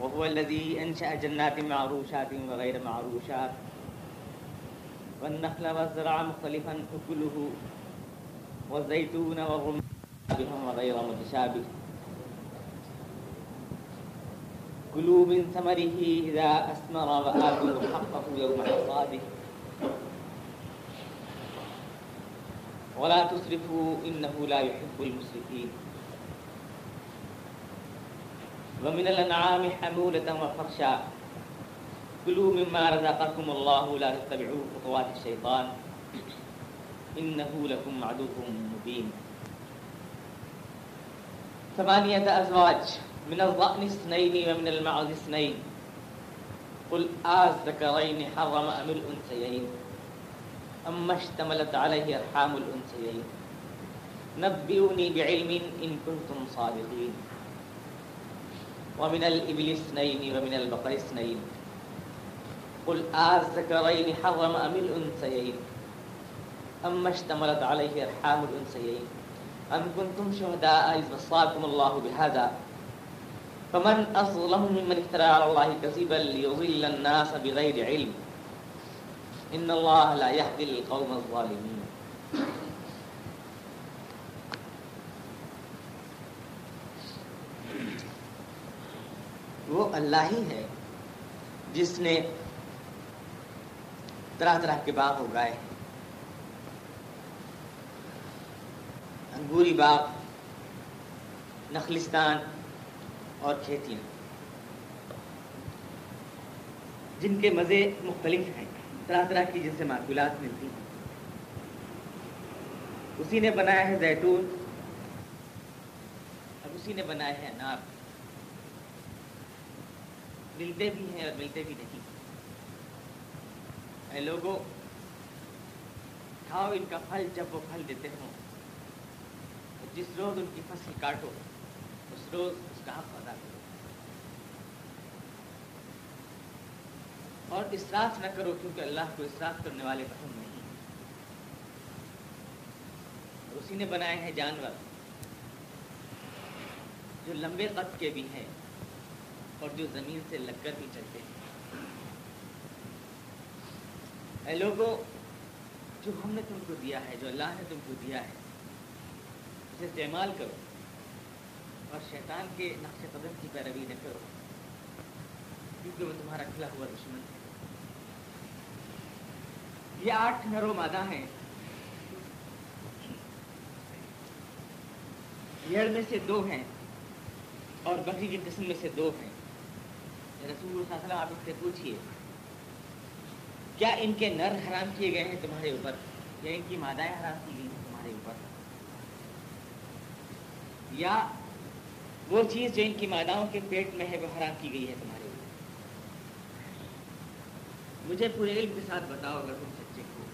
وهو الذي أنشأ جنات معروشات وغير معروشات. والنخل والزرع مختلفا أكله والزيتون والرمان وغير متشابه. كلوا من ثمره إذا أثمر وآتوا حقه يوم حصاده. ولا تسرفوا إنه لا يحب المسرفين. ومن الأنعام حمولة وفرشا. كلوا مما رزقكم الله لا تتبعوا خطوات الشيطان. إنه لكم عدو مبين. ثمانية أزواج من الضأن اثنين ومن المعز اثنين. قل آذكرين حرم أم الأنثيين؟ أما اشتملت عليه أرحام الأنثيين. نبئوني بعلم إن كنتم صادقين. ومن الإبل اثنين ومن البقر اثنين. قل آذكرين حرم أم الأنثيين. أما اشتملت عليه أرحام الأنثيين. أم كنتم شهداء إذ وصاكم الله بهذا. فمن أظلم ممن افترى على الله كذبا ليضل الناس بغير علم. إن الله لا يهدي القوم الظالمين وہ اللہ ہی ہے۔ جس نے طرح طرح کے باغ اگائے۔ انگوری باغ، نخلستان اور کھیتیاں۔ جن کے مزے مختلف ہیں، طرح طرح کی جن سے معقولات ملتی ہیں۔ اسی نے بنایا ہے زیتون اب اسی نے بنایا ہے انار۔ ملتے بھی ہیں اور ملتے بھی نہیں اے لوگوں، کھاؤ ان کا پھل جب وہ پھل دیتے ہوں۔ جس روز ان کی فصل کاٹو، اس روز اس کا حق ادا کرو۔ اور اسراف نہ کرو کیونکہ اللہ کو اسراف کرنے والے پسند نہیں اسی نے بنائے ہیں جانور جو لمبے قد کے بھی ہیں۔ اور جو زمین سے لگ کر بھی چلتے ہیں۔ اے لوگوں جو ہم نے تم کو دیا ہے، جو اللہ نے تم کو دیا ہے، اسے استعمال کرو اور شیطان کے نقش قدم کی پیروی نہ کرو، کیونکہ وہ تمہارا کھلا ہوا دشمن ہے۔ یہ آٹھ نرو مادہ ہیں۔ بھیڑ میں سے دو ہیں اور بکری کی قسم میں سے دو ہیں۔ رسول اللہ علیہ وسلم آپ اس سے پوچھیے کیا ان کے نر حرام کیے گئے ہیں تمہارے اوپر؟ یا ان کی مادائیں حرام کی گئی ہیں تمہارے اوپر۔ یا وہ چیز جو ان کی ماداؤں کے پیٹ میں ہے وہ حرام کی گئی ہے تمہارے اوپر۔ مجھے پورے علم کے ساتھ بتاؤ اگر تم سچے ہو۔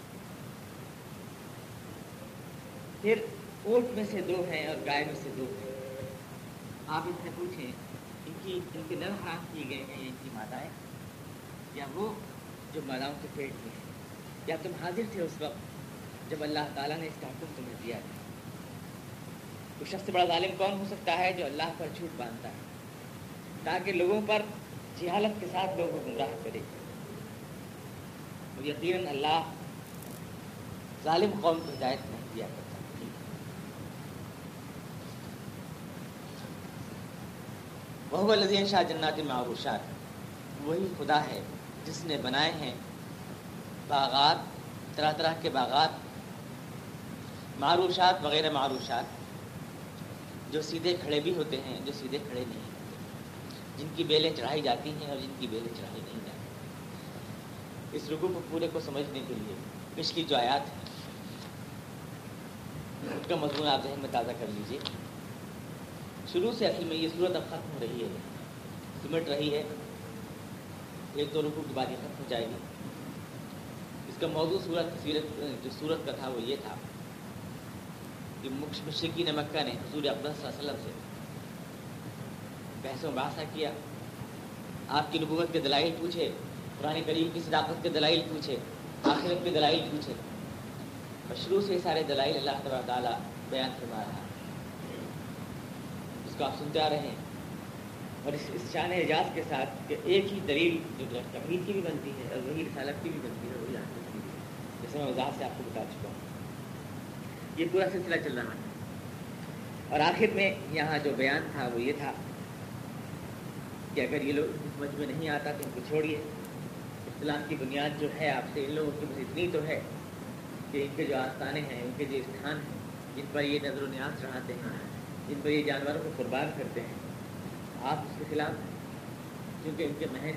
پھر اونٹ میں سے دو ہیں اور گائے میں سے دو ہیں۔ آپ ان سے پوچھیں کی ان کے نر حرام کیے گئے ہیں یا ان کی مادائیں۔ یا وہ جو ماداؤں کے پیٹ میں ہیں؟ یا تم حاضر تھے اس وقت جب اللہ تعالیٰ نے اس کا حکم تمہیں دیا تھا؟ وہ شخص بڑا ظالم کون ہو سکتا ہے جو اللہ پر جھوٹ باندھتا ہے؟ تاکہ لوگوں پر جہالت کے ساتھ لوگوں کو گمراہ کرے۔ یقیناً اللہ ظالم قوم کو ہدایت نہیں دیا کرتا۔ وہ لذین شاہ جنات معروشات وہی خدا ہے جس نے بنائے ہیں باغات، طرح طرح کے باغات، معروشات وغیرہ معروشات، جو سیدھے کھڑے بھی ہوتے ہیں، جو سیدھے کھڑے نہیں ہوتے۔ جن کی بیلیں چڑھائی جاتی ہیں اور جن کی بیلیں چڑھائی نہیں جاتی۔ اس رگو کو پورے کو سمجھنے کے لیے پچھلی جو آیات ہے اس کا مضمون آپ ذہن میں تازہ کر لیجیے شروع سے اصل میں یہ صورت اب ختم ہو رہی ہے۔ سمٹ رہی ہے۔ ایک دو رکو کی بات یہ ختم ہو جائے گی۔ اس کا موضوع صورت سیرت، جو صورت کا تھا وہ یہ تھا کہ مشرقین مکہ نے حضور صلی اللہ علیہ وسلم سے بحث و بحثہ کیا۔ آپ کی نبوت کے دلائل پوچھے، قرآن کریم کی صداقت کے دلائل پوچھے، آخرت کے دلائل پوچھے۔ اور شروع سے سارے دلائل اللہ تبار تعالیٰ بیان فرما رہا اس کو آپ سنتے آ رہے ہیں۔ اور اس اس شان اعجاز کے ساتھ کہ ایک ہی دلیل جو تقریر کی بھی بنتی ہے اور وہی رسالت کی بھی بنتی ہے وہی آخرت کی بھی جیسے میں وضاحت سے آپ کو بتا چکا ہوں۔ یہ پورا سلسلہ چل رہا ہے۔ اور آخر میں یہاں جو بیان تھا وہ یہ تھا کہ اگر یہ لوگ سمجھ میں نہیں آتا تو ان کو چھوڑیے۔ اسلام کی بنیاد جو ہے، آپ سے ان لوگوں کی بس اتنی تو ہے کہ ان کے جو آستانے ہیں، ان کے جو استھان ہیں جن پر یہ نظر و نیاز چڑھاتے ہیں۔ جن پر یہ جانوروں کو قربان کرتے ہیں۔ آپ اس کے خلاف کیونکہ ان کے مہن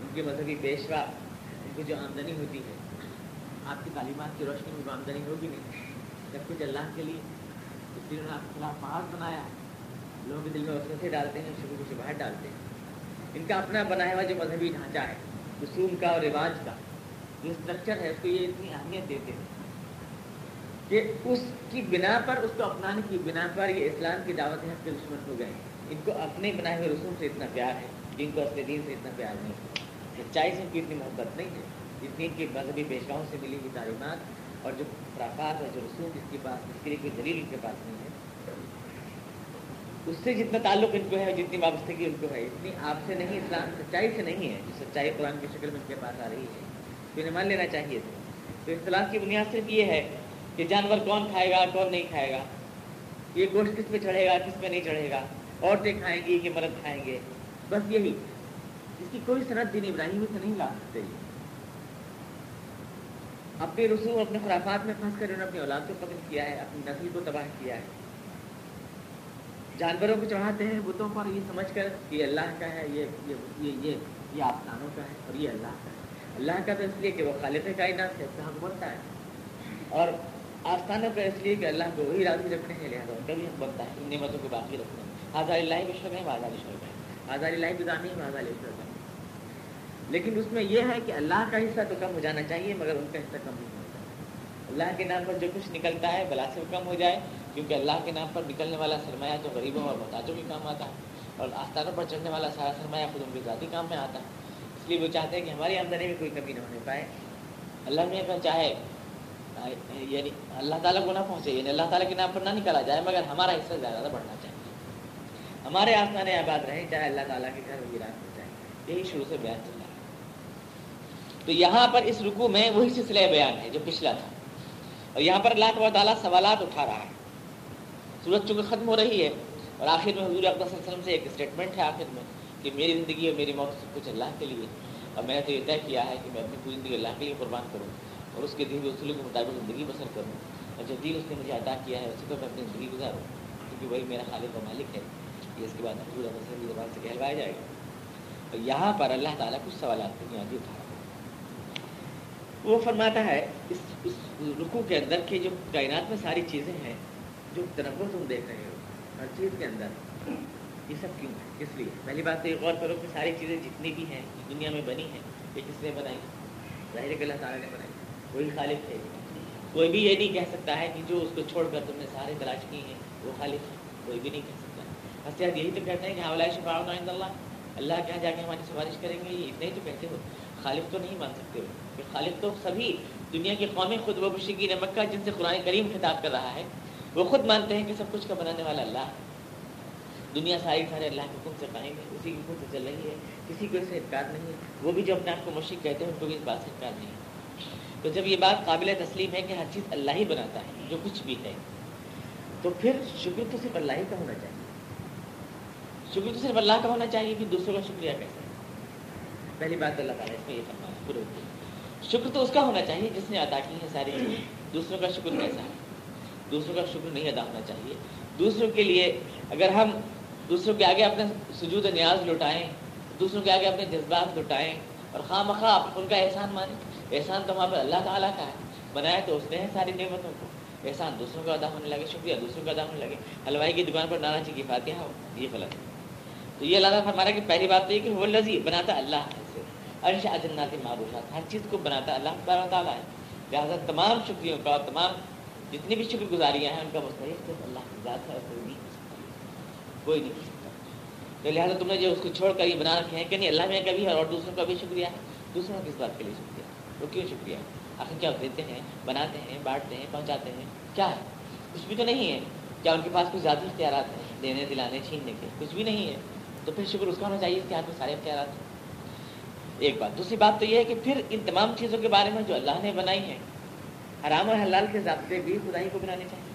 ان کے مذہبی پیشوا، ان کی جو آمدنی ہوتی ہے، آپ کی تعلیمات کی روشنی میں آمدنی ہوگی نہیں۔ جب کچھ اللہ کے لیے اس لیے انہوں نے آپ کے خلاف محاذ بنایا، لوگوں کے دل میں وسوسے ڈالتے ہیں شروع کو باہر ڈالتے ہیں۔ ان کا اپنا بنایا ہوا جو مذہبی ڈھانچہ ہے، رسوم کا اور رواج کا، جو اسٹرکچر ہے، اس کو یہ اتنی اہمیت دیتے ہیں۔ کہ اس کی بنا پر، اس کو اپنانے کی بنا پر یہ اسلام کی دعوت حق کے دشمن ہو گئے۔ ان کو اپنے بنائے ہوئے رسوم سے اتنا پیار ہے، جن کو اپنے دین سے اتنا پیار نہیں ہے۔ سچائی سے ان کی اتنی محبت نہیں ہے۔ جتنی ان کی مذہبی پیشواؤں سے ملی ہوئی تعلیمات اور جو خرافات اور جو رسوم جس کے پاس، جس کے لیے کوئی دلیل ان کے پاس نہیں ہے، اس سے جتنا تعلق ان کو ہے، جتنی وابستگی ان کو ہے، اتنی آپ سے نہیں، اسلام سچائی سے نہیں ہے۔ جو سچائی قرآن کی شکل میں ان کے پاس آ رہی ہے، تو انہیں مان لینا چاہیے۔ تھا تو اختلاف کی بنیاد صرف یہ ہے کہ جانور کون کھائے گا کون نہیں کھائے گا۔ یہ گوشت کس پہ چڑھے گا کس پہ نہیں چڑھے گا۔ عورتیں کھائیں گی کہ مرد کھائیں گے۔ بس یہی۔ اس کی کوئی صنعت دین ابراہیمی سے نہیں لا سکتے۔ اپنے رسوم اپنے خرافات میں پھنس کر انہوں نے اپنی اولاد کو قتل کیا ہے اپنی نسل کو تباہ کیا ہے۔ جانوروں کو چڑھاتے ہیں بتوں پر یہ سمجھ کر کہ یہ اللہ کا ہے یہ یہ یہ یہ, یہ آستانوں کا ہے اور یہ اللہ کا ہے۔ اللہ کا تو اس لیے کہ وہ خالق کائنات ہے اس کا حق بنتا ہے۔ اور آستانوں کا اس لیے کہ اللہ کو وہی راضی رکھنے ہیں لہٰذا ان کا بھی حق بنتا ہے ان نعمتوں کو باقی رکھنے ہیں آزاد اللہ بھی شرک ہے آزاد شرک ہے آزاد اللہ بھی دانی ہے آزاد شرک ہے لیکن اس میں یہ ہے کہ اللہ کا حصہ تو کم ہو جانا چاہیے، مگر ان کا حصہ کم نہیں ہوتا اللہ کے نام پر جو کچھ نکلتا ہے، بلا سے کم ہو جائے، کیونکہ اللہ کے نام پر نکلنے والا سرمایہ تو غریبوں اور محتاجوں کے کام آتا ہے۔ اور آستانوں پر چڑھنے والا سارا سرمایہ خود ان کے ذاتی کام میں آتا ہے۔ اس لیے وہ چاہتے ہیں کہ ہماری آمدنی میں کوئی کمی نہ ہونے پائے۔ اللہ میں اگر چاہے یعنی اللہ تعالیٰ کو نہ پہنچے یعنی اللہ تعالیٰ کے نام پر نہ نکالا جائے، مگر ہمارا حصہ زیادہ بڑھنا چاہیے۔ ہمارے آستان آباد رہیں، چاہے اللہ تعالیٰ کے گھر ویران ہو جائے، یہی شروع سے بیان چل رہا ہے۔ تو یہاں پر اس رکو میں وہی سلسلہ بیان ہے جو پچھلا تھا۔ اور یہاں پر اللہ تعالیٰ سوالات اٹھا رہا ہے۔ صورت چونکہ ختم ہو رہی ہے، اور آخر میں حضور اقدس وسلم سے ایک اسٹیٹمنٹ ہے آخر میں کہ میری زندگی اور میری موت سب کچھ اللہ کے لیے اور میں نے تو یہ طے کیا ہے کہ میں اپنی پوری زندگی اللہ کے لیے قربان کروں۔ اور اس کے دین اصولوں کے مطابق زندگی بسر کروں۔ اور جو دین اس نے مجھے ادا کیا ہے اسی پر میں اپنی زندگی گزاروں۔ کیونکہ وہی میرا خالق و مالک ہے۔ یہ اس کے بعد حضور وسلم کی زبان سے کہلوایا جائے گا۔ اور یہاں پر اللہ تعالیٰ کچھ سوالات بنیادی اٹھا رہا ہے۔ وہ فرماتا ہے، اس اس رکو کے اندر کہ جو کائنات میں ساری چیزیں ہیں، جو تنوع تم دیکھ رہے ہو، ہر چیز کے اندر، یہ سب کیوں ہے کس لیے؟ پہلی بات تو یہ غور کرو کہ ساری چیزیں جتنی بھی ہیں، دنیا میں بنی ہیں، یہ کس نے بنائی؟ ظاہر کہ اللہ تعالیٰ نے بنائی۔ وہی خالق ہے۔ کوئی بھی یہ نہیں کہہ سکتا ہے کہ جو اس کو چھوڑ کر تم نے سارے تلاش کیے ہیں، وہ خالق ہے۔ کوئی بھی نہیں کہہ سکتا۔ حسیات یہی تو کہتے ہیں کہ حوالہ شفا اللہ۔ اللہ کہاں جا کے ہماری سفارش کریں گے؟ یہ اتنے ہی تو کہتے ہو۔ خالق تو نہیں مان سکتے ہو۔ کہ خالق تو سبھی دنیا کی قومی خود و بشی مکہ جن سے قرآن کریم خطاب کر رہا ہے، وہ خود مانتے ہیں کہ سب کچھ کا بنانے والا اللہ ہے۔ دنیا ساری سارے اللہ کے حکم سے قائم ہے، اسی کے حکم سے چل رہی ہے۔ کسی کو اس سے انکار نہیں ہے۔ وہ بھی جو اپنے آپ کو مشرق کہتے ہیں، ان کو بھی اس بات سے انکار نہیں ہے۔ تو جب یہ بات قابل تسلیم ہے کہ ہر چیز اللہ ہی بناتا ہے، جو کچھ بھی ہے، تو پھر شکر تو صرف اللہ ہی کا ہونا چاہیے۔ شکر تو صرف اللہ کا ہونا چاہیے کہ دوسروں کا شکریہ کیسے پہلی بات اللہ تعالیٰ اس میں یہ فرمانا پورے شکر تو اس کا ہونا چاہیے جس نے ادا کی ہے ساری چیزیں۔ دوسروں کا شکر کیسا ہے؟ دوسروں کا شکر نہیں ادا ہونا چاہیے۔ دوسروں کے لیے اگر ہم دوسروں کے آگے اپنے سجود نیاز لٹائیں دوسروں کے آگے اپنے جذبات لٹائیں اور خواہ مخواہ ان کا احسان مانیں احسان تو وہاں پہ اللہ تعالیٰ کا ہے۔ بنایا تو اس نے ہے ساری نعمتوں کو۔ احسان دوسروں کا ادا ہونے لگے، شکریہ، دوسروں کا ادا ہونے لگے۔ حلوائی کی دکان پر نانا جی کی فاتحہ ہو، یہ غلط ہے۔ تو یہ اللہ تعالیٰ فرمانا کہ پہلی بات تو یہ کہ وہ لذی بناتا اللہ ہے ارشا جناتی معروفات، ہر چیز کو بناتا اللہ تعالیٰ ہے۔ لہٰذا تمام شکریوں کا اور تمام جتنی بھی شکر گزاریاں ہیں، ان کا مستحق صرف اللہ کی ذات ہے کوئی نہیں کوئی نہیں کر سکتا۔ تو لہٰذا تم نے جو اس کو چھوڑ کر یہ بنا رکھے ہیں کہ نہیں، اللہ میں کبھی ہے اور دوسروں کا بھی شکریہ ہے۔ دوسروں کا کس بات کے لیے شکریہ؟ کیوں شکریہ۔ آخر کیا دیتے ہیں، بناتے ہیں، بانٹتے ہیں، پہنچاتے ہیں؟ کیا ہے؟ کچھ بھی تو نہیں ہے۔ کیا ان کے پاس کچھ زیادہ اختیارات ہیں؟ دینے، دلانے، چھیننے کے؟ کچھ بھی نہیں ہے۔ تو پھر شکر اس کا ہونا چاہیے اس کے ہاتھ میں سارے اختیارات۔ ہیں ایک بات۔ دوسری بات تو یہ ہے کہ پھر ان تمام چیزوں کے بارے میں جو اللہ نے بنائی ہیں، حرام اور حلال کے ضابطے بھی خدا ہی کو بنانے چاہیے۔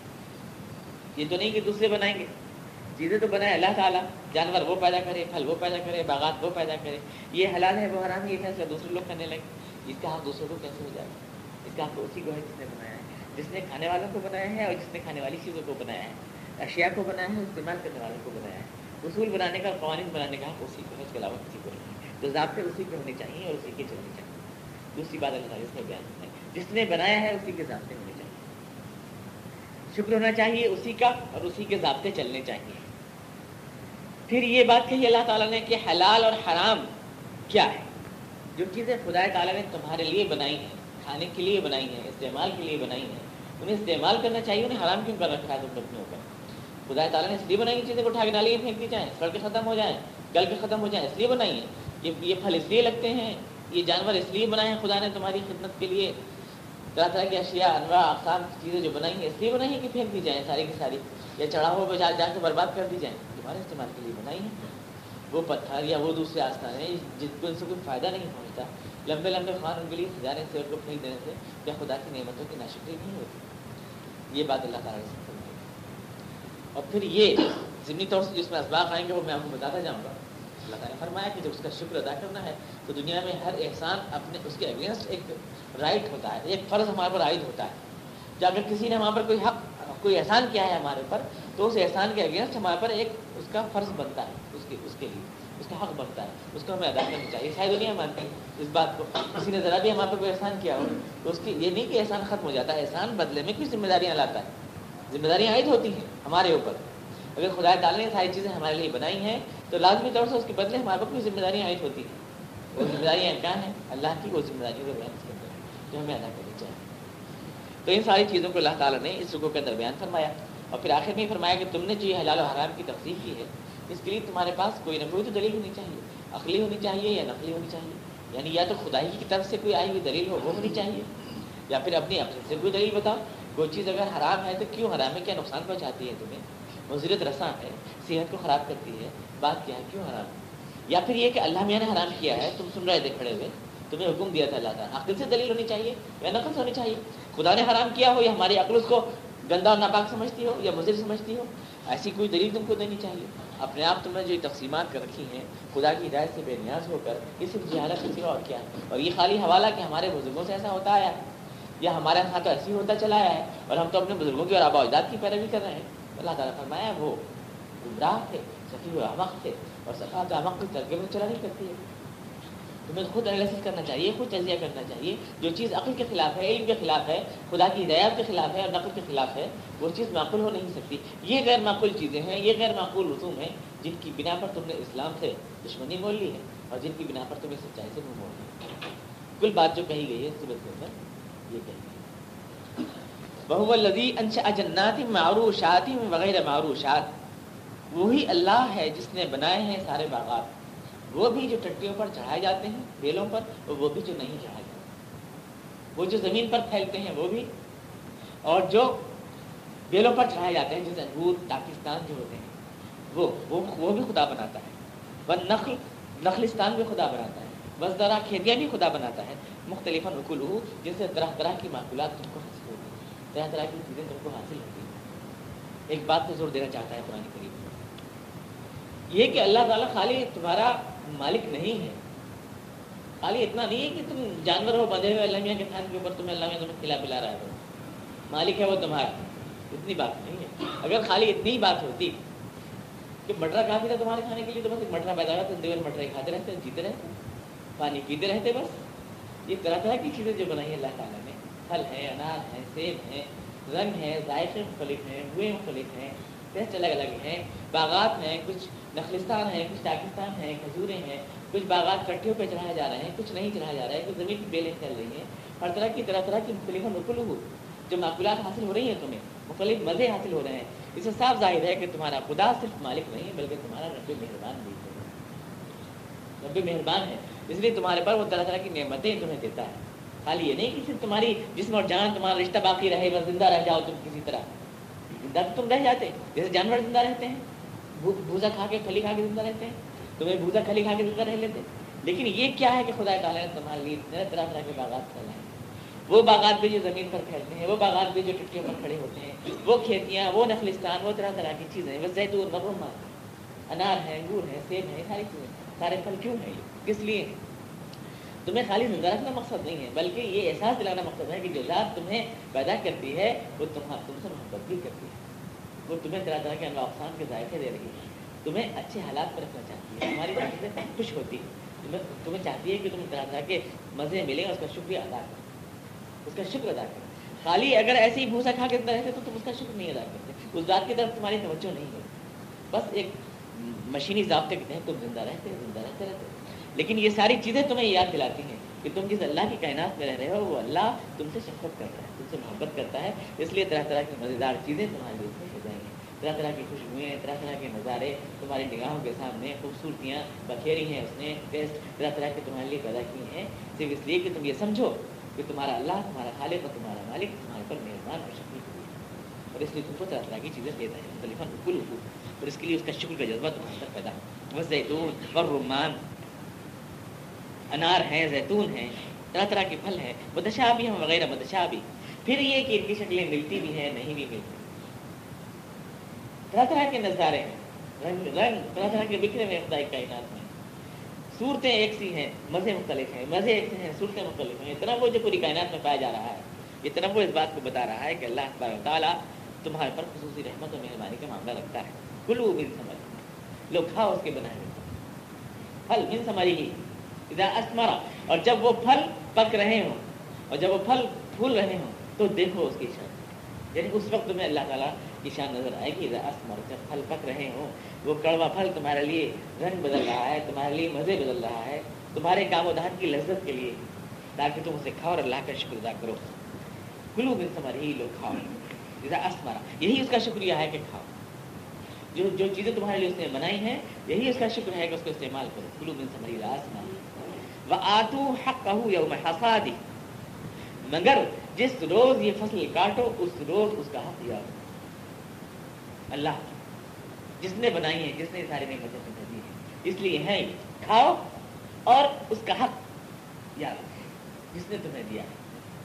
یہ تو نہیں کہ دوسرے بنائیں گے۔ چیزیں تو بنائے اللہ تعالیٰ جانور وہ پیدا کرے، پھل وہ پیدا کرے، باغات وہ پیدا کرے۔ یہ حلال ہے، وہ حرام یہ فیصلہ دوسرے لوگ کرنے لگے۔ اس کا حق دوسروں کو کیسے ہو جائے گا؟ اس کا حق اسی کو ہے جس نے بنایا ہے۔ جس نے کھانے والوں کو بنایا ہے اور جس نے کھانے والی چیزوں کو بنایا ہے۔ اشیاء کو بنایا ہے، استعمال کرنے والوں کو بنایا ہے۔ اصول بنانے کا، قوانین بنانے کا حق اسی کو ہے اس کے علاوہ کسی کو نہیں۔ تو ضابطے اسی کے ہونے چاہیے اور اسی کے چلنے چاہیے۔ دوسری بات اللہ تعالیٰ اس میں بیان ہے۔ جس نے بنایا ہے، اسی کے ضابطے ہونے چاہیے۔ شکر ہونا چاہیے، اسی کا اور اسی کے ضابطے چلنے چاہیے۔ پھر یہ بات کہی اللہ تعالیٰ نے کہ حلال اور حرام کیا ہے؟ جو چیزیں خدا تعالیٰ نے تمہارے لیے بنائی ہیں، کھانے کے لیے بنائی ہیں، استعمال کے لیے بنائی ہیں، انہیں استعمال کرنا چاہیے، انہیں حرام کیوں کر رکھا ہے تم اپنے اوپر خدا تعالیٰ نے اس لیے بنائی چیزیں کو اٹھا کے نالی پھینک دی جائیں سڑکیں ختم ہو جائیں، گل کے ختم ہو جائیں، اس لیے بنائی ہیں۔ یہ یہ پھل اس لیے لگتے ہیں، یہ جانور اس لیے بنائے ہیں، خدا نے تمہاری خدمت کے لیے۔ طرح طرح کی اشیاء، انواع، اقسام کی چیزیں جو بنائی ہیں، اس لیے بنائی ہیں کہ پھینک دی جائیں ساری کی ساری، یا چڑھاؤ پہ جا جا کے برباد کر دی جائیں۔ تمہارے استعمال کے لیے بنائی ہیں۔ وہ پتھر یا وہ دوسرے آستان ہیں، جن کو ان سے کوئی فائدہ نہیں پہنچتا۔ لمبے لمبے خوان ان کے لیے سجانے سے ان کو پھینک دینے سے کیا خدا کی نعمتوں کی ناشکری نہیں ہوتی۔ یہ بات اللہ تعالیٰ سے اور پھر یہ ضمنی طور سے جس میں اسباق آئیں گے، وہ میں آپ کو بتاتا جاؤں گا۔ اللہ تعالیٰ نے فرمایا کہ جب اس کا شکر ادا کرنا ہے، تو دنیا میں ہر احسان اپنے، اس کے اگینسٹ ایک رائٹ ہوتا ہے، ایک فرض ہمارے پر عائد ہوتا ہے۔ کہ اگر کسی نے ہمارے پر کوئی حق، کوئی احسان کیا ہے ہمارے پر، تو اس احسان کے اگینسٹ ہمارے پر ایک اس کا فرض بنتا ہے، اس کے اس کے لیے، اس کا حق بنتا ہے، اس کو ہمیں ادا کرنا چاہیے۔ ساری دنیا مانتی اس بات کو۔ کسی نے ذرا بھی ہمارے پر کوئی احسان کیا ہو، تو اس کی یہ نہیں کہ احسان ختم ہو جاتا ہے احسان بدلے میں کچھ ذمہ داریاں لاتا ہے۔ ذمہ داریاں عائد ہوتی ہیں ہمارے اوپر۔ اگر خدا تعالیٰ نے ساری چیزیں ہمارے لیے بنائی ہیں، تو لازمی طور سے اس کے بدلے ہمارے پر کوئی ذمہ داریاں عائد ہوتی ہیں۔ وہ ذمہ داریاں کیا ہیں؟ اللہ کی، وہ ذمہ داریوں کو بیان کرتے ہیں جو ہمیں ادا کرنی چاہیے۔ تو ان ساری چیزوں کو اللہ تعالیٰ نے اس رکو کے اندر بیان فرمایا۔ اور پھر آخر میں فرمایا کہ تم نے جو یہ حلال و حرام کی تفصیل کی ہے، اس کے لیے تمہارے پاس کوئی نہ کوئی تو دلیل ہونی چاہیے۔ عقلی ہونی چاہیے یا نقلی ہونی چاہیے؟ یعنی یا تو خدائی کی طرف سے کوئی آئی ہوئی دلیل ہو، وہ ہونی چاہیے؟ یا پھر اپنی اپنے سے کوئی دلیل بتاؤ، کوئی چیز اگر حرام ہے تو کیوں حرام ہے؟ کیا نقصان پہنچاتی ہے تمہیں؟ مضرت رساں ہے، صحت کو خراب کرتی ہے، بات کیا ہے؟ کیوں حرام؟ ہے یا پھر یہ کہ اللہ میاں نے حرام کیا ہے، تم سن رہے تھے کھڑے ہوئے، تمہیں حکم دیا تھا اللہ تعالیٰ، عقل سے دلیل ہونی چاہیے یا نقل سے ہونی چاہیے؟ خدا نے حرام کیا ہو یا ہماری عقل اس کو گندا اور ناپاک سمجھتی ہو یا مضر سمجھتی ہو، ایسی کوئی دلیل تم کو دینی چاہیے۔ اپنے آپ تم نے جو تقسیمات کر رکھی ہیں، خدا کی ہدایت سے بے نیاز ہو کر، یہ صرف جہالت کسی اور کیا ہے؟ اور یہ خالی حوالہ کہ ہمارے بزرگوں سے ایسا ہوتا آیا ہے، یا ہمارے یہاں تو ایسے ہی ہوتا چلا آیا ہے، اور ہم تو اپنے بزرگوں کی اور آبا اجداد کی پیروی کر رہے ہیں۔ اللہ تعالیٰ فرمایا، وہ گمراہ تھے سفی و احمق تھے، اور صفات احمق کی ترکیب چلا نہیں کرتی ہے۔ تمہیں خود انالیسس کرنا چاہیے، خود تجزیہ کرنا چاہیے۔ جو چیز عقل کے خلاف ہے، علم کے خلاف ہے، خدا کی ہدایات کے خلاف ہے اور نقل کے خلاف ہے، وہ چیز معقول ہو نہیں سکتی۔ یہ غیر معقول چیزیں ہیں، یہ غیر معقول رسوم ہیں جن کی بنا پر تم نے اسلام سے دشمنی مول لی ہے اور جن کی بنا پر تمہیں سچائی سے منہ مول لی کل بات جو کہی گئی ہے صبح کے اندر یہ کہی گئی بہو لذی انشا جنات معروشات وغیرہ معروشات۔ وہی اللہ ہے جس نے بنائے ہیں سارے باغات۔ وہ بھی جو ٹٹیوں پر چڑھائے جاتے ہیں، بیلوں پر، وہ بھی جو نہیں چڑھائے جاتے وہ جو زمین پر پھیلتے ہیں، وہ بھی۔ اور جو بیلوں پر چڑھائے جاتے ہیں جیسے انگور پاکستان جو ہوتے ہیں، وہ وہ وہ بھی خدا بناتا ہے۔ وہ نقل نخلستان بھی خدا بناتا ہے۔ بس ذرا کھیتیاں بھی خدا بناتا ہے۔ مختلف نقل ہو جن سے طرح طرح کی معقولات تم کو حاصل ہوتی ہیں۔ طرح طرح کی چیزیں تم کو حاصل ہوتی ہیں۔ ایک بات پہ زور دینا چاہتا ہے پرانی قریب یہ کہ اللہ تعالیٰ خالی تمہارا مالک نہیں ہے خالی اتنا نہیں ہے کہ تم جانور ہو بندھے ہوئے اللہ میاں کے تھان کے اوپر تمہیں اللہ میاں تمہیں کھلا پلا رہا ہے۔ مالک ہے وہ تمہارا۔ اتنی بات نہیں ہے۔ اگر خالی اتنی بات ہوتی کہ مٹرا کافی تھا تمہارے کھانے کے لیے، تو بس مٹرا پیدا ہوا تو دیول مٹرے کھاتے رہتے جیتے رہتے پانی پیتے رہتے بس۔ یہ طرح طرح کی چیزیں جو بنائی ہیں اللہ تعالیٰ نے۔ پھل ہے انار ہے سیب ہے رنگ ہے ذائقے مختلف ہیں، ہوئے مختلف ہیں۔ ٹیسٹ الگ الگ ہیں۔ باغات ہیں، کچھ نخلستان ہے کچھ پاکستان ہے کھجوریں ہیں، کچھ باغات کٹھیوں پہ چڑھایا جا رہے ہیں، کچھ نہیں چڑھایا جا رہا ہے کچھ زمین کی بیلیں چل رہی ہیں۔ ہر طرح کی، طرح طرح کی مختلف نقل ہو، جو معقولات حاصل ہو رہی ہیں تمہیں، مختلف مزے حاصل ہو رہے ہیں۔ اس سے صاف ظاہر ہے کہ تمہارا خدا صرف مالک نہیں ہے، بلکہ تمہارا رب مہربان بھی ہے۔ رب مہربان ہے، اس لیے تمہارے پر وہ طرح طرح کی نعمتیں تمہیں دیتا ہے۔ خالی یہ نہیں کہ صرف تمہاری جسم اور جان، تمہارا رشتہ باقی رہے، بس زندہ رہ جاؤ تم کسی طرح۔ زندہ تو تم رہ جاتے جیسے جانور زندہ رہتے ہیں بھوسا کھا کے پھلی کھا کے زندہ رہتے ہیں، تمہیں بھوسا کھلی کھا کے زندہ رہ لیتے لیکن یہ کیا ہے کہ خدا تعالیٰ نے تمہارے لیے طرح طرح کے باغات پھیلائے وہ باغات بھی جو زمین پر پھیلتے ہیں، وہ باغات بھی جو ٹٹیوں پر کھڑے ہوتے ہیں، وہ کھیتیاں، وہ نخلستان، وہ طرح طرح کی چیزیں وہ زیتون مرما انار ہے، انگور ہے، سیب ہے ساری چیزیں سارے پھل کیوں ہیں؟ کس لیے تمہیں خالی زندہ رکھنا مقصد نہیں ہے، بلکہ یہ احساس دلانا مقصد ہے کہ جو ذات تمہیں پیدا کرتی ہے، وہ تمہارا تم سے محبت بھی کرتی ہے۔ وہ تمہیں طرح طرح کے انواع اقسام کے ذائقے دے رہی ہے۔ تمہیں اچھے حالات پر رکھنا چاہتی ہے۔ تمہاری طرف سے خوش ہوتی ہے تمہیں تمہیں چاہتی ہے کہ تمہیں طرح طرح کے مزے ملیں اس کا شکریہ ادا کرو اس کا شکر ادا کرو خالی اگر ایسے ہی بھوسا کھا کے رہتے تو تم اس کا شکر نہیں ادا کرتے۔ اس ذات کی طرف تمہاری توجہ نہیں ہوتی بس ایک مشینی ضابطے کے تحت تم زندہ رہتے زندہ رہتے رہتے۔ لیکن یہ ساری چیزیں تمہیں یاد دلاتی ہیں کہ تم جس اللہ کی کائنات میں رہ رہے ہو، وہ اللہ تم سے شفقت کرتا ہے، تم سے محبت کرتا ہے۔ اس لیے طرح طرح کی مزیدار چیزیں تمہارے لیے ہو جائیں گی۔ طرح طرح کی خوشبوئیں، طرح طرح کے نظارے تمہاری نگاہوں کے سامنے، خوبصورتیاں بکھیری ہیں، اس نے ٹیسٹ طرح طرح کے تمہارے لیے پیدا کی ہیں۔ صرف اس لیے کہ تم یہ سمجھو کہ تمہارا اللہ، تمہارا خالق اور تمہارا مالک تمہارے پر مہربان اور شکریہ اور اس لیے تم کو طرح طرح کی چیزیں دیتا ہے مختلف کل اور اس کے لیے اس کا شکر کا جذبہ تمہارے اندر پیدا ہو۔ بس زیتون اور رومان انار ہیں، زیتون ہیں، طرح طرح کے پھل ہیں بدشا بھی ہیں وغیرہ بدشا بھی۔ پھر یہ کہ ان کی شکلیں ملتی بھی ہیں، نہیں بھی ملتی۔ طرح طرح کے نظارے ہیں، رنگ رنگ، طرح طرح کے بکھرے ہوئے خدائی کائنات میں۔ صورتیں ایک سی ہیں، مزے مختلف ہیں، مزے ایک سے ہیں، صورتیں مختلف ہیں۔ اتنا وہ جو پوری کائنات میں پایا جا رہا ہے اتنا وہ اس بات کو بتا رہا ہے کہ اللہ تعالیٰ تمہارے پر خصوصی رحمت و مہربانی کا معاملہ رکھتا ہے۔ کلو بن سمجھ لوگ کھاؤ اس کے بنائے پھل بن سمجھ ہی۔ اسمرا اور جب وہ پھل پک رہے ہوں، اور جب وہ پھل پھول رہے ہوں، تو دیکھو اس کی شان۔ یعنی اس وقت تمہیں اللہ تعالیٰ کی شان نظر آئے گی۔ اسمر، جب پھل پک رہے ہوں، وہ کڑوا پھل تمہارے لیے رنگ بدل رہا ہے، تمہارے لیے مزے بدل رہا ہے، تمہارے کام و دہان کی لذت کے لیے۔ تاکہ تم اسے کھاؤ اور اللہ کا شکر ادا کرو۔ کلو بن سمر ہی لوگ، کھاؤ۔ جیسا اسمرا یہی اس کا شکریہ ہے کہ کھاؤ۔ جو جو چیزیں تمہارے لیے اس نے بنائی ہیں، یہی اس کا شکر ہے کہ اس کو استعمال کرو۔ کلو بن سمری آسمان وہ آتو حق یوم حسادی مگر جس روز یہ فصل کاٹو اس روز اس کا حق یاد۔ اللہ، جس نے بنائی ہے جس نے ساری نعمتیں دی ہے اس لیے ہے کھاؤ اور اس کا حق یاد۔ جس نے تمہیں دیا ہے۔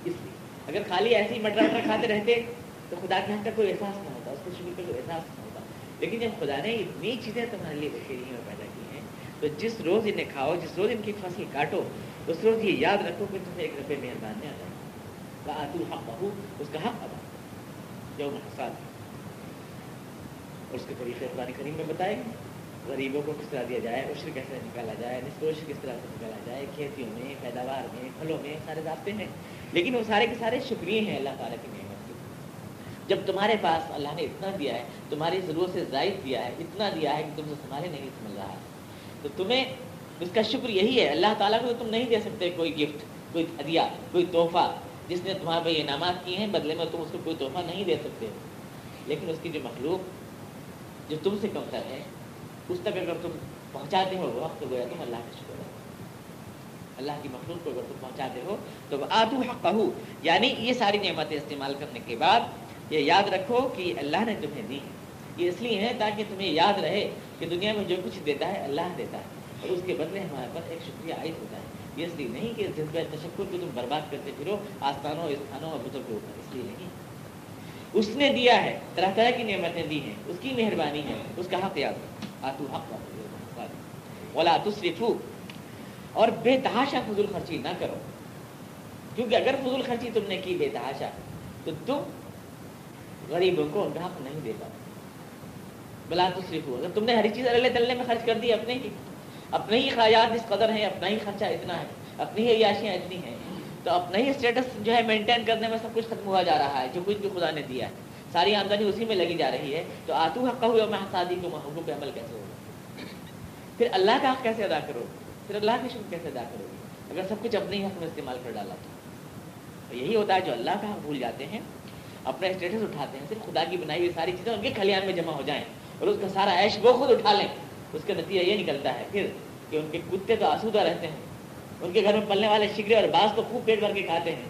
اس لیے۔ اگر خالی ایسے ہی مٹر مٹر کھاتے رہتے، تو خدا کے حق کا کوئی احساس نہ ہوتا، اس کو شکر کا کوئی احساس نہ ہوتا۔ لیکن جب خدا نے اتنی چیزیں تمہارے لیے بخیری میں پیدا کی تو جس روز انہیں کھاؤ، جس روز ان کی فصل کاٹو، اس روز یہ یاد رکھو کہ تمہیں ایک روپے مہربان نے آ جائے آتو حق بہو اس کا حق ادا جو حساد اور اس کے طریقے قرآن کریم میں بتائے گے غریبوں کو کس طرح دیا جائے، عشر کیسے نکالا جائے نسپوش کس طرح سے نکالا جائے، کھیتیوں میں، پیداوار میں، پھلوں میں، سارے راستے ہیں۔ لیکن وہ سارے کے سارے شکریہ ہیں اللہ تعالیٰ کی نعمت کے۔ جب تمہارے پاس اللہ نے اتنا دیا ہے، تمہاری ضرورت سے زائد دیا ہے، اتنا دیا ہے کہ تم سے سنبھالے نہیں سمجھ رہا ہے۔ تو تمہیں اس کا شکر یہی ہے، اللہ تعالیٰ کو تم نہیں دے سکتے کوئی گفٹ کوئی ہدیہ، کوئی تحفہ۔ جس نے تمہارے پہ انعامات کیے ہیں، بدلے میں تم اس کو کوئی تحفہ نہیں دے سکتے۔ لیکن اس کی جو مخلوق، جو تم سے کم تر ہے، اس تک اگر تم پہنچاتے ہو، وقت گویا تم اللہ کا شکر ہے۔ اللہ کی مخلوق کو اگر تم پہنچاتے ہو، تو آدو حق یعنی یہ ساری نعمتیں استعمال کرنے کے بعد یہ یاد رکھو کہ اللہ نے تمہیں دی یہ اس لیے ہے تاکہ تمہیں یاد رہے کہ دنیا میں جو کچھ دیتا ہے، اللہ دیتا ہے۔ اور اس کے بدلے ہمارے پاس ایک شکریہ عائد ہوتا ہے۔ یہ اس لیے نہیں کہ جذبہ تشکر کو تم برباد کرتے پھرو، آستانوں استھانوں اور بزرگ کے اوپر اس لیے نہیں۔ اس نے دیا ہے، طرح طرح کی نعمتیں دی ہیں۔ اس کی مہربانی ہے۔ اس کا حق یاد آتو حق بولا تصرفو اور بے تحاشا فضول خرچی نہ کرو۔ کیونکہ اگر فضول خرچی تم نے کی بے تحاشا، تو تم غریبوں کو ان کا حق نہیں دے پاؤ بلا تصرفو اگر تم نے ہر چیز اللہ تلنے میں خرچ کر دی، اپنے ہی اپنے ہی خیات اس قدر ہیں، اپنا ہی خرچہ اتنا ہے، اپنی ہی عیاشیاں اتنی ہیں، تو اپنا ہی اسٹیٹس جو ہے مینٹین کرنے میں سب کچھ ختم ہوا جا رہا ہے، جو کچھ بھی خدا نے دیا ہے۔ ساری آمدنی اسی میں لگی جا رہی ہے۔ تو آتو حق ہوئے میں شادی کو محبوب پہ عمل کیسے ہوگا؟ پھر اللہ کا حق کیسے ادا کرو؟ پھر اللہ کے شکر کیسے ادا کرو؟ اگر سب کچھ اپنے ہی حق میں استعمال کر ڈالا تو۔ یہی ہوتا ہے جو اللہ کا حق بھول جاتے ہیں، اپنا اسٹیٹس اٹھاتے ہیں، صرف خدا کی بنائی ہوئی ساری چیزیں ان کے کھلیان میں جمع ہو جائیں۔ اور اس کا سارا عیش وہ خود اٹھا لیں۔ اس کا نتیجہ یہ نکلتا ہے، پھر کہ ان کے کتے تو آسودہ رہتے ہیں۔ ان کے گھر میں پلنے والے شکرے اور بعض تو خوب پیٹ بھر کے کھاتے ہیں۔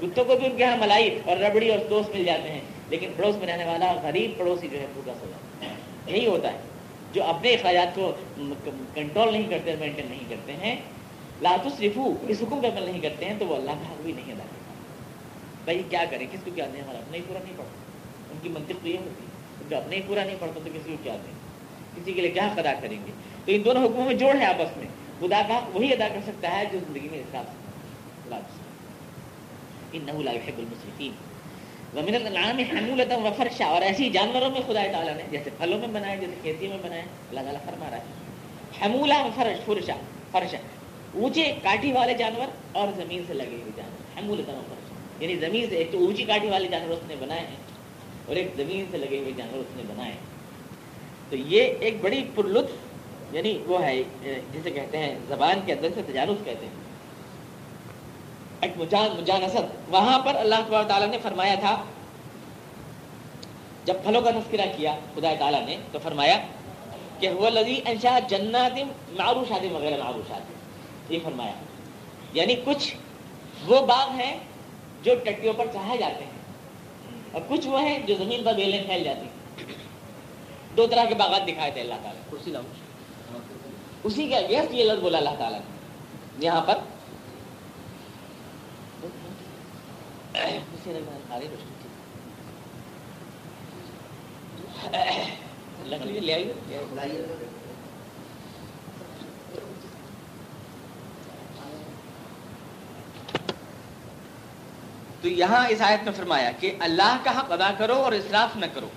کتوں کو بھی ان کے یہاں ملائی اور ربڑی اور دوست مل جاتے ہیں۔ لیکن پڑوس میں رہنے والا غریب پڑوسی جو ہے بھوکا سو جاتا ہے؟ یہی ہوتا ہے۔ جو اپنے اخراجات کو کنٹرول نہیں کرتے، مینٹین نہیں کرتے ہیں لاتس رفو اس حکم پہ عمل نہیں کرتے ہیں، تو وہ اللہ کا حق بھی نہیں ادا کرتا۔ بھائی، کیا کریں؟ کس کو کیا دیں؟ ہمارا اپنا ہی پورا نہیں پڑتا۔ ان کی منطق تو یہ ہوتی ہے۔ جو اپنے ہی پورا نہیں پڑتا تو کسی کو کیا دیں؟ کسی کے لیے کیا ادا کریں گے؟ تو ان دونوں حکموں میں جوڑ ہے آپس میں۔ خدا کا وہی ادا کر سکتا ہے جو زندگی میں حساب ان نہ يحب المسرفين ومن الانعام حمولتا وفرشا اور ایسی جانوروں میں خدا تعالیٰ نے، جیسے پھلوں میں بنائے، جیسے کھیتیوں میں بنائے، اللہ تعالیٰ فرما رہا ہے۔ حمولہ فرش، فرشا فرشا۔ اونچے کاٹھی والے جانور اور زمین سے لگے ہوئے جانور۔ حمولتا فرشا یعنی زمین سے ایک تو اونچی کاٹھی والے جانور اس نے بنائے ہیں۔ اور ایک زمین سے لگے ہوئے جانور اس نے بنائے۔ تو یہ ایک بڑی پرلطف یعنی وہ ہے، جسے کہتے ہیں، زبان کے اندر سے تجارت کہتے ہیں۔ ایک مجان مجانست۔ وہاں پر اللہ تبار تعالیٰ نے فرمایا تھا، جب پھلوں کا تذکرہ کیا خدا تعالیٰ نے، تو فرمایا کہ وہ لذی انشا جنات معروشات وغیرہ معروشات۔ یہ فرمایا۔ یعنی کچھ وہ باغ ہیں جو ٹٹیوں پر چاہے جاتے ہیں۔ اور کچھ وہ ہیں جو زمین پر بیلیں پھیل جاتی ہیں۔ دو طرح کے باغات دکھائے تھے اللہ تعالیٰ اسی اسی کا اگینسٹ یہ لفظ بولا اللہ تعالیٰ نے۔ یہاں پر تو یہاں اس آیت میں فرمایا کہ اللہ کا حق ادا کرو اور اسراف نہ کرو۔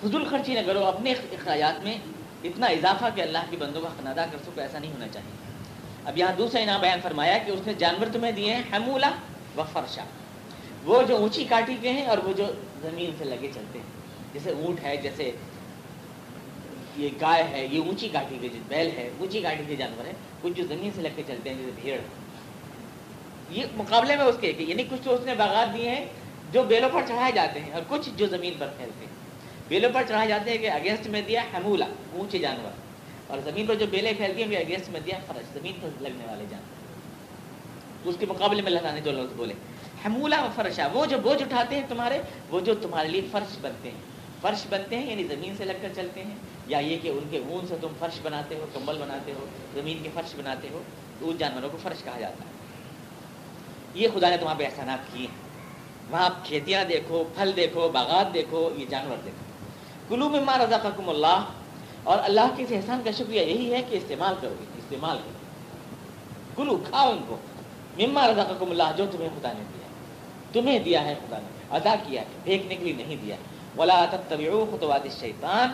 فضول خرچی نہ کرو، اپنے اخراجات میں اتنا اضافہ کہ اللہ کی بندوں کا خنادہ کر سکو، ایسا نہیں ہونا چاہیے۔ اب یہاں دوسرا انعام بیان فرمایا کہ اس نے جانور تمہیں دیے ہیں حمولہ و فرشا۔ وہ جو اونچی کاٹی کے ہیں اور وہ جو زمین سے لگے چلتے ہیں۔ جیسے اونٹ ہے، جیسے یہ گائے ہے، یہ اونچی کاٹی کے جو بیل ہے، اونچی کاٹی کے جانور ہے کچھ جو زمین سے لگ کے چلتے ہیں، جیسے بھیڑ۔ یہ مقابلے میں اس کے یعنی کچھ تو اس نے باغات دیے ہیں جو بیلوں پر چڑھائے جاتے ہیں اور کچھ جو زمین پر پھیلتے ہیں۔ بیلوں پر چڑھائے جاتے ہیں کہ اگینسٹ میں دیا حمولہ، اونچے جانور۔ اور زمین پر جو بیلیں پھیلتی ہیں اگینسٹ میں دیا فرش، زمین پر لگنے والے جانور۔ اس کے مقابلے میں اللہ نے جو لفظ بولے، حمولہ و فرشا وہ جو بوجھ اٹھاتے ہیں تمہارے، وہ جو تمہارے لیے فرش بنتے ہیں۔ فرش بنتے ہیں یعنی زمین سے لگ کر چلتے ہیں۔ یا یہ کہ ان کے اون سے تم فرش بناتے ہو، کمبل بناتے ہو، زمین کے فرش بناتے ہو، تو ان جانوروں کو فرش کہا جاتا ہے۔ یہ خدا نے تمہارے احسانات کیے ہیں۔ وہاں آپ کھیتیاں دیکھو، پھل دیکھو، باغات دیکھو، یہ جانور دیکھو۔ کلو میں ماں رضا اللہ۔ اور اللہ کے اس احسان کا شکریہ یہی ہے کہ استعمال کرو گے استعمال کرو۔ کلو کھاؤ ان کو۔ مما رضا اللہ، جو تمہیں خدا نے دیا تمہیں دیا ہے خدا نے، ادا کیا ہے۔ پھینکنے کے لیے نہیں دیا ولا تبیع خطوات شیطان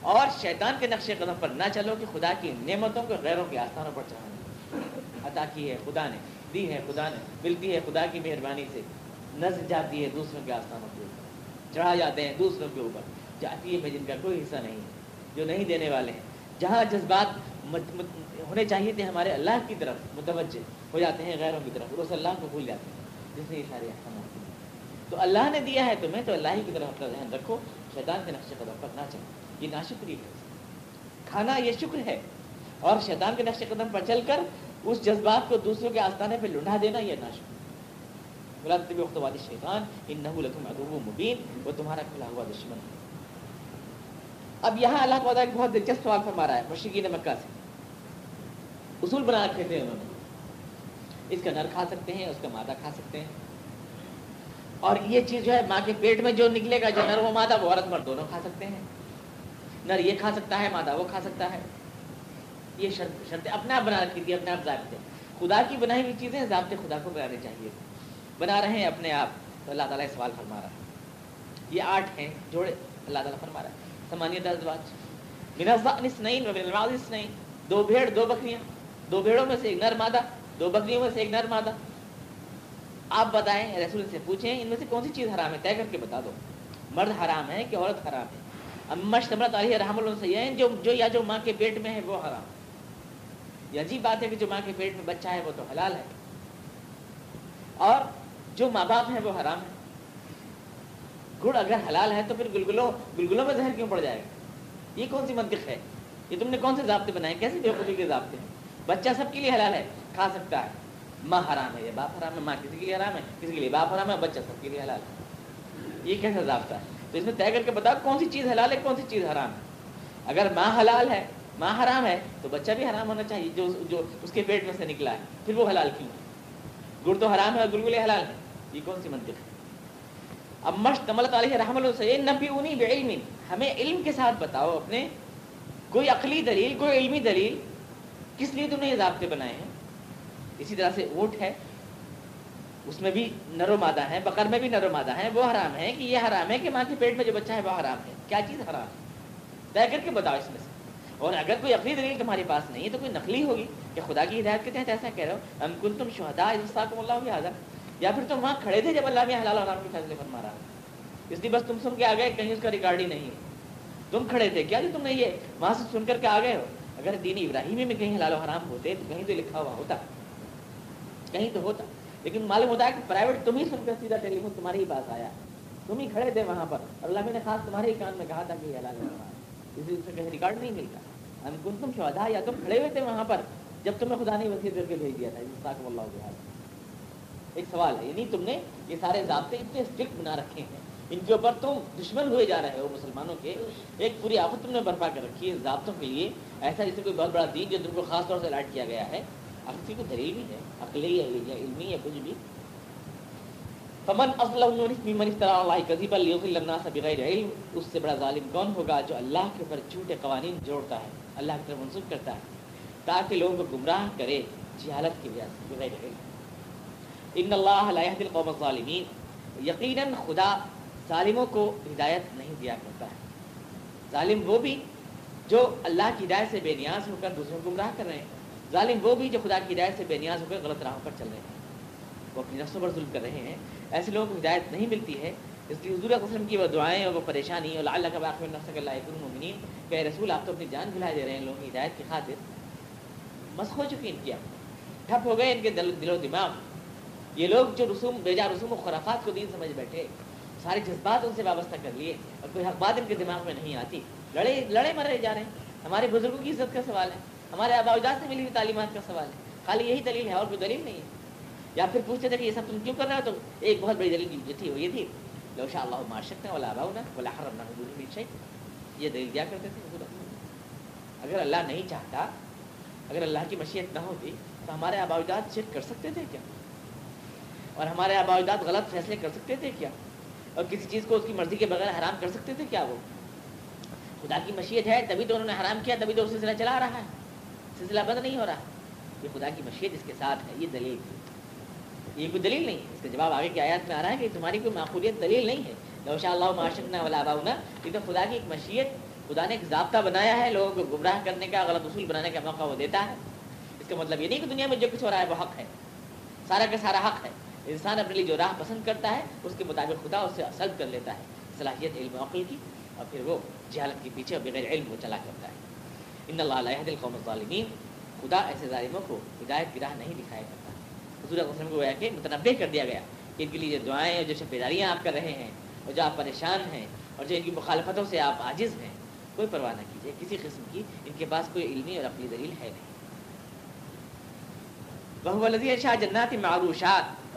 اور شیطان کے نقش قدم پر نہ چلو کہ خدا کی نعمتوں کو غیروں کے آستانوں پر چڑھانا عطا کی ہے خدا نے۔ دی ہے خدا نے، ملتی ہے خدا کی مہربانی سے۔ نظر جاتی ہے دوسروں کے آستانوں کے اوپر۔ چڑھا جاتے ہیں دوسروں کے اوپر۔ جاتی ہے جن کا کوئی حصہ نہیں ہے، جو نہیں دینے والے ہیں۔ جہاں جذبات ہونے چاہیے تھے ہمارے اللہ کی طرف متوجہ ہو جاتے ہیں غیروں کی طرف اس اللہ کو بھول جاتے ہیں۔ جس نے یہ سارے احکامات تو اللہ نے دیا ہے تمہیں، تو اللہ ہی کی طرف اپنا ذہن رکھو۔ شیطان کے نقش قدم پر نہ چلو۔ یہ ناشکری ہے۔ کھانا یہ شکر ہے۔ اور شیطان کے نقش قدم پر چل کر اس جذبات کو دوسروں کے آستانے پہ لنڈا دینا یہ ناشکر بلا شیطان ان نہ مبین، وہ تمہارا کھلا ہوا دشمن ہے۔ اب یہاں اللہ تعالیٰ ایک بہت دلچسپ سوال فرما رہا ہے، مشرقین مکہ سے۔ اصول بنا رکھے تھے انہوں نے۔ اس کا نر کھا سکتے ہیں، اس کا مادہ کھا سکتے ہیں۔ اور یہ چیز جو ہے، ماں کے پیٹ میں جو نکلے گا جو نر وہ مادہ، وہ عورت مرد دونوں کھا سکتے ہیں۔ نر یہ کھا سکتا ہے، مادہ وہ کھا سکتا ہے۔ یہ شرط شرط اپنے آپ بنا رکھی تھی، اپنے آپ ضابطے خدا کی بنائی ہوئی چیزیں ضابطے خدا کو بنانے چاہیے۔ بنا رہے ہیں اپنے آپ۔ تو اللہ تعالیٰ سوال فرما رہا ہے۔ یہ آٹھ ہیں، جوڑے۔ اللہ تعالیٰ فرما رہا ہے۔ ثمانیت ازواج من الظأن دو بھیڑ، دو بکریاں۔ دو بھیڑوں میں سے ایک نر مادہ۔ دو بکریوں میں سے ایک نر مادہ۔ آپ بتائیں، رسول سے پوچھیں، ان میں سے کون سی چیز حرام ہے؟ طے کر کے بتا دو۔ مرد حرام ہے کہ عورت حرام ہے؟ امش تمرت علیہ رحم اللہ سے جو جو یا جو ماں کے پیٹ میں ہے، وہ حرام۔ یہ عجیب بات ہے کہ جو ماں کے پیٹ میں بچہ ہے وہ تو حلال ہے۔ اور جو ماں باپ ہیں وہ حرام ہے گڑ اگر حلال ہے تو پھر گلگلوں گلگلوں میں زہر کیوں پڑ جائے؟ گا یہ کون سی منطق ہے؟ یہ تم نے کون سے ضابطے بنائے؟ کیسے بے کے ضابطے ہیں؟ بچہ سب کے لیے حلال ہے، کھا سکتا ہے۔ ماں حرام ہے، یہ باپ حرام ہے، ماں کسی کے لیے حرام ہے، کسی کے لیے باپ حرام ہے، بچہ سب کے لیے حلال ہے۔ یہ کیسا ضابطہ ہے؟ تو اس میں طے کر کے بتاؤ کون سی چیز حلال ہے، کون سی چیز حرام ہے؟ اگر ماں حلال ہے ماں حرام ہے تو بچہ بھی حرام ہونا چاہیے جو جو اس کے پیٹ میں سے نکلا ہے، پھر وہ حلال کیوں؟ گڑ تو حرام ہے اور گلگلے حلال ہے یہ کون سی منطق ہے؟ اب مشتمل علیہ رحم السین نبی ہمیں علم کے ساتھ بتاؤ اپنے۔ کوئی عقلی دلیل، کوئی علمی دلیل، کس لیے تم نے یہ ضابطے بنائے ہیں؟ اسی طرح سے اونٹ ہے۔ اس میں بھی نرو مادہ ہے بکر میں بھی نرو مادہ ہے وہ حرام ہے کہ یہ حرام ہے کہ ماں کے پیٹ میں جو بچہ ہے وہ حرام ہے۔ کیا چیز حرام؟ ہے طے کر کے بتاؤ اس میں سے۔ اور اگر کوئی عقلی دلیل تمہارے پاس نہیں ہے تو کوئی نقلی ہوگی کہ خدا کی ہدایت کے تحت ایسا کہہ رہے ہو ہم کن تم شہدا کو اللہ بھی حاضر یا پھر تم وہاں کھڑے تھے جب اللہ میں حلال حرام کے فیصلے فرما رہا اس لیے بس تم سن کے آ گئے، کہیں اس کا ریکارڈ ہی نہیں ہے۔ تم کھڑے تھے، کیا جو تم نے یہ وہاں سے سن کر کے آ گئے ہو؟ اگر دین ابراہیمی میں کہیں حلال و حرام ہوتے تو کہیں تو لکھا ہوا ہوتا۔ کہیں تو ہوتا۔ لیکن معلوم ہوتا ہے کہ پرائیویٹ تم ہی سن کر سیدھا ٹیلی فون تمہارے ہی پاس آیا۔ تم ہی کھڑے تھے وہاں پر۔ اللہ نے خاص تمہارے ہی کان میں کہا تھا کہ یہ حلال اسی سے کہیں ریکارڈ نہیں ملتا۔ ہم کن تم شہدا یا تم کھڑے ہوئے تھے وہاں پر؟ جب تمہیں خدا نے وسیع کر کے بھیج دیا تھا اللہ ایک سوال ہے یعنی تم نے یہ سارے ضابطے اتنے اسٹرکٹ بنا رکھے ہیں، ان کے اوپر تم دشمن ہوئے جا رہے ہو مسلمانوں کے۔ ایک پوری آفت تم نے برپا کر رکھی ہے ضابطوں کے لیے۔ ایسا جیسے کوئی بہت بڑا دین جو تم کو خاص طور سے الرٹ کیا گیا ہے اب کو دلیل بھی ہے، عقلی ہے یا علمی ہے، کچھ بھی۔ فمن بغیر علم، اس سے بڑا ظالم کون ہوگا جو اللہ کے اوپر جھوٹے قوانین جوڑتا ہے؟ اللہ کی طرف منسوخ کرتا ہے، تاکہ لوگوں کو گمراہ کرے جہالت کی وجہ سے، بغیر ان اللہ لا يهدي القوم الظالمین، یقیناً خدا ظالموں کو ہدایت نہیں دیا کرتا ہے۔ ظالم وہ بھی جو اللہ کی ہدایت سے بے نیاز ہو کر دوسروں کو گمراہ کر رہے ہیں۔ ظالم وہ بھی جو خدا کی ہدایت سے بے نیاز ہو کر غلط راہوں پر چل رہے ہیں۔ وہ اپنی نفسوں پر ظلم کر رہے ہیں۔ ایسے لوگوں کو ہدایت نہیں ملتی ہے اس لیے حضور وسلم کی وہ دعائیں اور وہ پریشانی اور اللہ کا باقی نفس اللہ کہ رسول آپ تو اپنی جان بھلا دے رہے ہیں لوگوں کی ہدایت کی خاطر۔ مس ہو چکی ان کی آپ ٹھپ ہو گئے ان کے دل دل و دماغ۔ یہ لوگ جو رسوم بیجا رسوم و خرافات کو دین سمجھ بیٹھے، سارے جذبات ان سے وابستہ کر لیے اور کوئی حق بات ان کے دماغ میں نہیں آتی۔ لڑے لڑے مرے جا رہے ہیں۔ ہمارے بزرگوں کی عزت کا سوال ہے۔ ہمارے آبا اجاد سے ملی ہوئی تعلیمات کا سوال ہے۔ خالی یہی دلیل ہے اور کوئی دلیل نہیں ہے۔ یا پھر پوچھتے تھے کہ یہ سب تم کیوں کر رہے ہو؟ تو ایک بہت بڑی دلیل جو تھی وہ یہ تھی۔ لو شاء اللہ معاشرت والا آبا ہونا حرم نہ یہ دلیل دیا کرتے تھے اگر اللہ نہیں چاہتا، اگر اللہ کی مشیت نہ ہوتی، تو ہمارے آبا اجاد شرک کر سکتے تھے کیا؟ اور ہمارے آبا اجاد غلط فیصلے کر سکتے تھے کیا؟ اور کسی چیز کو اس کی مرضی کے بغیر حرام کر سکتے تھے کیا وہ؟ خدا کی مشیت ہے، تبھی تو انہوں نے حرام کیا، تبھی تو سلسلہ چلا رہا ہے۔ سلسلہ بند نہیں ہو رہا۔ یہ خدا کی مشیت اس کے ساتھ ہے، یہ دلیل۔ تھی یہ کوئی دلیل نہیں ہے۔ اس کا جواب آگے کی آیات میں آ رہا ہے کہ تمہاری کوئی معقولیت دلیل نہیں ہے۔ نوشا اللہ معاشرنا والا باؤنا یہ تو خدا کی ایک مشیت، خدا نے ایک ضابطہ بنایا ہے لوگوں کو گمراہ کرنے کا، غلط اصول بنانے کا موقع وہ دیتا ہے۔ اس کا مطلب یہ نہیں کہ دنیا میں جو کچھ ہو رہا ہے وہ حق ہے۔ سارا کا سارا حق ہے۔ انسان اپنے لیے جو راہ پسند کرتا ہے، اس کے مطابق خدا اسے سلب کر لیتا ہے۔ صلاحیت علم عقل کی اور پھر وہ جہالت کے پیچھے اور بغیر علم کو چلا کرتا ہے۔ ان اللہ علیہ دل قوم ظالمین خدا ایسے ظالموں کو ہدایت کی راہ نہیں دکھایا کرتا حضور وسلم کو گویا کہ متنوع کر دیا گیا کہ ان کے لیے جو دعائیں اور جو شفیداریاں آپ کر رہے ہیں اور جو آپ پریشان ہیں اور جو ان کی مخالفتوں سے آپ عاجز ہیں، کوئی پرواہ نہ کیجیے کسی قسم کی ان کے پاس کوئی علمی اور اپنی دلیل ہے نہیں۔ وہ لذیذ شاہ جنات معروشات۔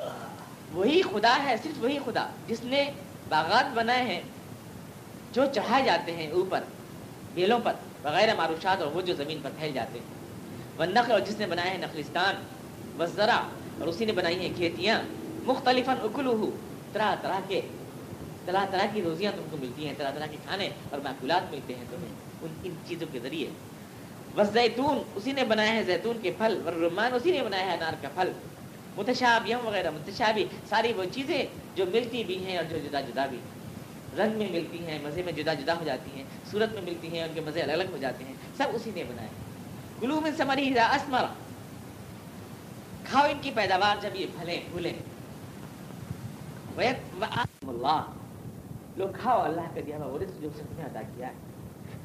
وہی خدا ہے، صرف وہی خدا جس نے باغات بنائے ہیں، جو چڑھائے جاتے ہیں اوپر، بیلوں پر وغیرہ معروشات اور وہ جو زمین پر پھیل جاتے ہیں۔ وہ نقل اور جس نے بنایا ہے نخلستان۔ و ذرا اور اسی نے بنائی ہیں کھیتیاں مختلف اکلو طرح طرح کے، طرح طرح کی روزیاں تم کو ملتی ہیں، طرح طرح کے کھانے اور معقولات ملتے ہیں تمہیں، ان ان چیزوں کے ذریعے۔ بس زیتون، اسی نے بنایا ہے زیتون کے پھل، اور رمان اسی نے بنایا ہے انار کا پھل۔ متشابیوں وغیرہ متشابی ساری وہ چیزیں جو ملتی بھی ہیں اور جو جدا جدا بھی رنگ میں ملتی ہیں، مزے میں جدا جدا ہو جاتی ہیں، صورت میں ملتی ہیں، ان کے مزے الگ الگ ہو جاتے ہیں۔ سب اسی نے بنایا۔ گلو میں سمری اسمر۔ کھاؤ ان کی پیداوار جب یہ بھلے بھولے اللہ۔ لوگ کھاؤ، اللہ کا دیا ہوا جو سب نے ادا کیا ہے۔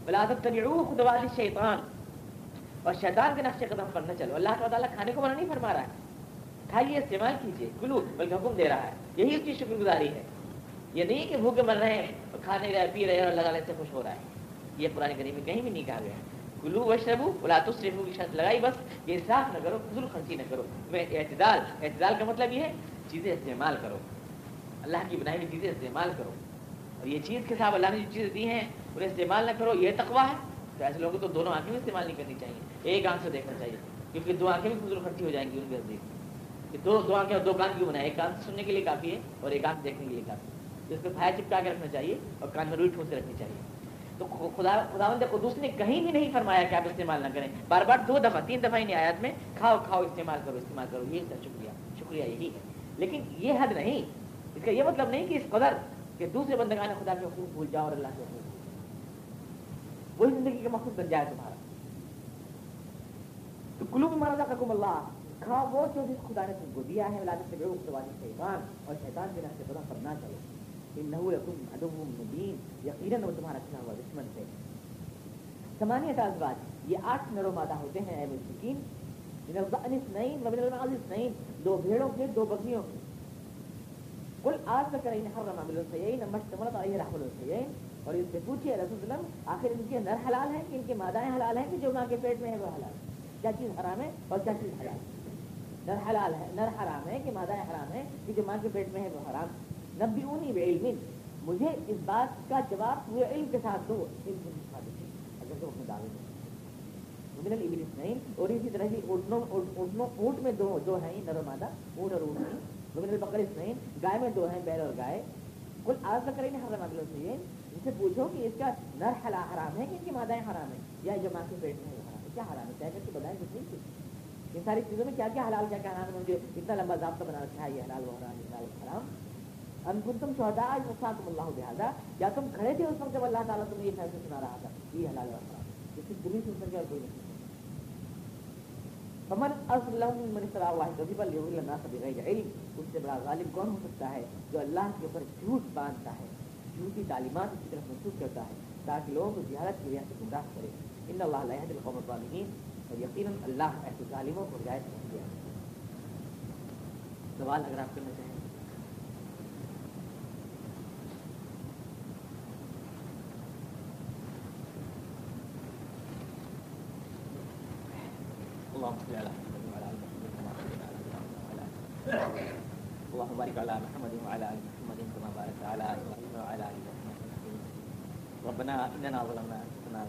بلا تبعوا خطوات شیطان۔ اور شیطان کے نقش قدم پر نہ چلو۔ اللہ تعالیٰ کھانے کو منع نہیں فرما رہا ہے۔ کھائیے، استعمال کیجیے۔ گلو بلکہ حکم دے رہا ہے۔ یہی اس کی شکر گزاری ہے۔ یہ نہیں کہ بھوکے مر رہے ہیں اور کھا نہیں رہے، پی رہے ہیں اور لگا سے خوش ہو رہا ہے۔ یہ پرانی کریم میں کہیں بھی نہیں کہا گیا ہے۔ گلو و شربو بلا کی شرط لگائی بس یہ انصاف نہ کرو فضول خرچی نہ کرو، میں اعتدال اعتدال کا مطلب یہ ہے، چیزیں استعمال کرو۔ اللہ کی بنائی ہوئی چیزیں استعمال کرو۔ اور یہ چیز کے ساتھ اللہ نے جو چیزیں دی ہیں، انہیں استعمال نہ کرو، یہ تقوا ہے۔ تو ایسے لوگوں کو تو دونوں آنکھیں بھی استعمال نہیں کرنی چاہیے، ایک آنکھ سے دیکھنا چاہیے، کیونکہ دو آنکھیں بھی فضول خرچی ہو جائیں گی ان کے نزدیک دو دو آنکھیں اور دو کان کیوں بنائے؟ ایک کان سننے کے لیے کافی ہے اور ایک آنکھ دیکھنے کے لیے کافی ہے۔ اس کو پھایا چپکا کے رکھنا چاہیے اور کان میں روئی ٹھوس رکھنی چاہیے۔ تو خدا خدا قدوس نے کہیں بھی نہیں فرمایا کہ آپ استعمال نہ کریں۔ بار بار دو دفعہ، تین دفعہ نہیں آیات میں کھاؤ کھاؤ، استعمال کرو استعمال کرو۔ یہ شکریہ شکریہ، یہی ہے۔ لیکن یہ حد نہیں۔ اس کا یہ مطلب نہیں کہ اس قدر کہ دوسرے بندگان خدا کے حقوق بھول جاؤ اور اللہ کے حقوق وہی زندگی کا مقصد بن جائے تمہارا۔ تو کلو بھی مارا تھا اللہ۔ کھاؤ وہ جو جس خدا نے تم کو دیا ہے، ولادت سے بے شیطان اور شیطان کے راستے پر نہ چلو یقیناً وہ تمہارا چنا ہوا دشمن ہے سمانیہ ازواج یہ آٹھ نرو مادہ ہوتے ہیں، اے مسکین دو بھیڑوں کے دو بکریوں کے کل آج تک کریں حرم عمل السیئین مشتملت علیہ رحم السیئین اور اس سے پوچھئے رسول اللہ علیہ وسلم آخر ان کے نر حلال ہیں کہ ان کے مادائیں حلال ہیں کہ جو ماں کے پیٹ میں ہے وہ حلال۔ کیا جی چیز حرام ہے اور کیا چیز حلال ہے نر حلال ہے نر حرام ہے کہ مادائیں حرام ہے، کہ جو ماں کے پیٹ میں ہے وہ حرام۔ نبی اونی علم مجھے اس بات کا جواب پورے علم کے ساتھ دو، علم اگر تو اپنے دعوے میں ابلس نہیں، اور اسی طرح کی اونٹ میں دو دو ہیں نر و مادہ اونٹ اور اونٹ نہیں۔ مبن البقرس نہیں، گائے میں دو ہیں، بیل اور گائے۔ کل آج تک کریں حرام عبل سے ان سے پوچھو کہ اس کا نر حلا حرام ہے کہ ان کی مادائیں حرام ہیں؟ یا جو ماں کے پیٹ میں حرام ہے، کیا حرام ہے؟ طے کر کے بتائیں کچھ نہیں۔ ان ساری چیزوں میں کیا کیا حلال، کیا کیا حرام ہے؟ مجھے اتنا لمبا ضابطہ بنا رکھا ہے، یہ حلال و حرام حلال حرام۔ ان کو تم شہدا آج اللہ لہٰذا یا تم کھڑے تھے اس وقت جب اللہ تعالیٰ تمہیں یہ فیصلہ سنا رہا تھا. یہ حلال و حرام کسی دلی سن سکے اور کوئی نہیں فمن اصلم من اصطلاح واحد کذب لیہل الناس بغیر علم. اس سے بڑا غالب کون ہو سکتا ہے جو اللہ کے اوپر جھوٹ باندھتا ہے؟ جھوٹی تعلیمات اس کی طرف منسوخ کرتا ہے تاکہ لوگوں کو زیارت کی وجہ سے گمراہ کرے. ان اللہ علیہ القوم الظالمین. اور یقیناً اللہ ایسے ظالموں کو ہدایت کر دیا سوال اگر آپ کرنا چاہیں اللهم صل على محمد وعلى ال محمد اللهم بارك على محمد وعلى ال محمد كما باركت على ابراهيم وعلى ال محمد ربنا اننا ظلمنا انفسنا